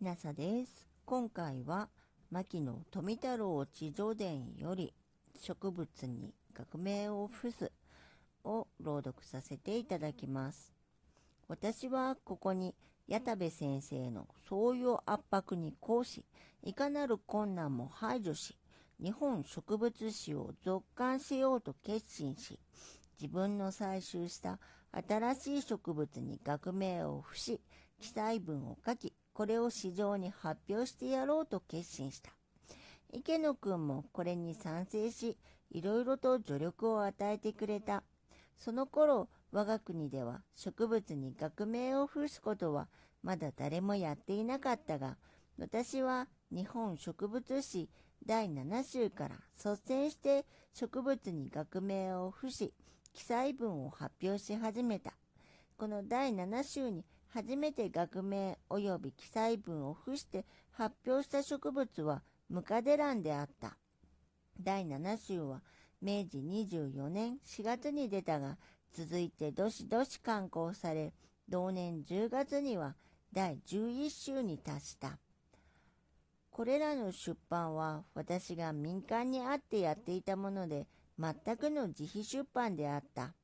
ひなさです。今回は牧野富太郎地上伝より植物に革命を付すを朗読させていただきます。私はここに矢田部先生の創用圧迫に抗し、いかなる困難も排除し、日本植物史を続刊しようと決心し、自分の採集した新しい植物に学名を付し、記載文を書き、これを市場に発表してやろうと決心した。池野くんもこれに賛成し、いろいろと助力を与えてくれた。その頃、我が国では植物に学名を付すことはまだ誰もやっていなかったが、私は日本植物史第7週から率先して植物に学名を付し、記載文を発表し始めた。この第7週に初めて学名及び記載文を付して発表した植物はムカデランであった。第7週は明治24年4月に出たが、続いてどしどし刊行され、同年10月には第11週に達した。これらの出版は私が民間にあってやっていたもので、全くの自費出版であった。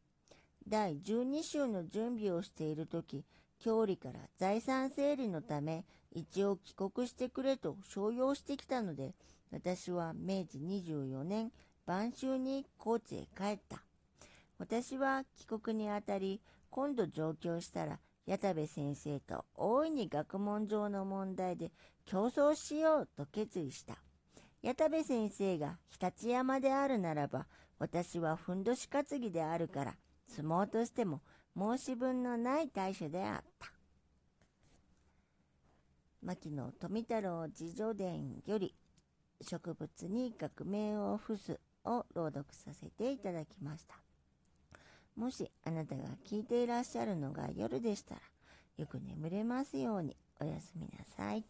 第12週の準備をしている時、郷里から財産整理のため一応帰国してくれと商用してきたので、私は明治24年晩秋に高知へ帰った。私は帰国にあたり、今度上京したら、矢田部先生と大いに学問上の問題で競争しようと決意した。矢田部先生が日立山であるならば、私はふんどし担ぎであるから、相撲としても申し分のない大書であった。牧野富太郎自叙伝より植物に革命を付すを朗読させていただきました。もしあなたが聞いていらっしゃるのが夜でしたら、よく眠れますようにおやすみなさい。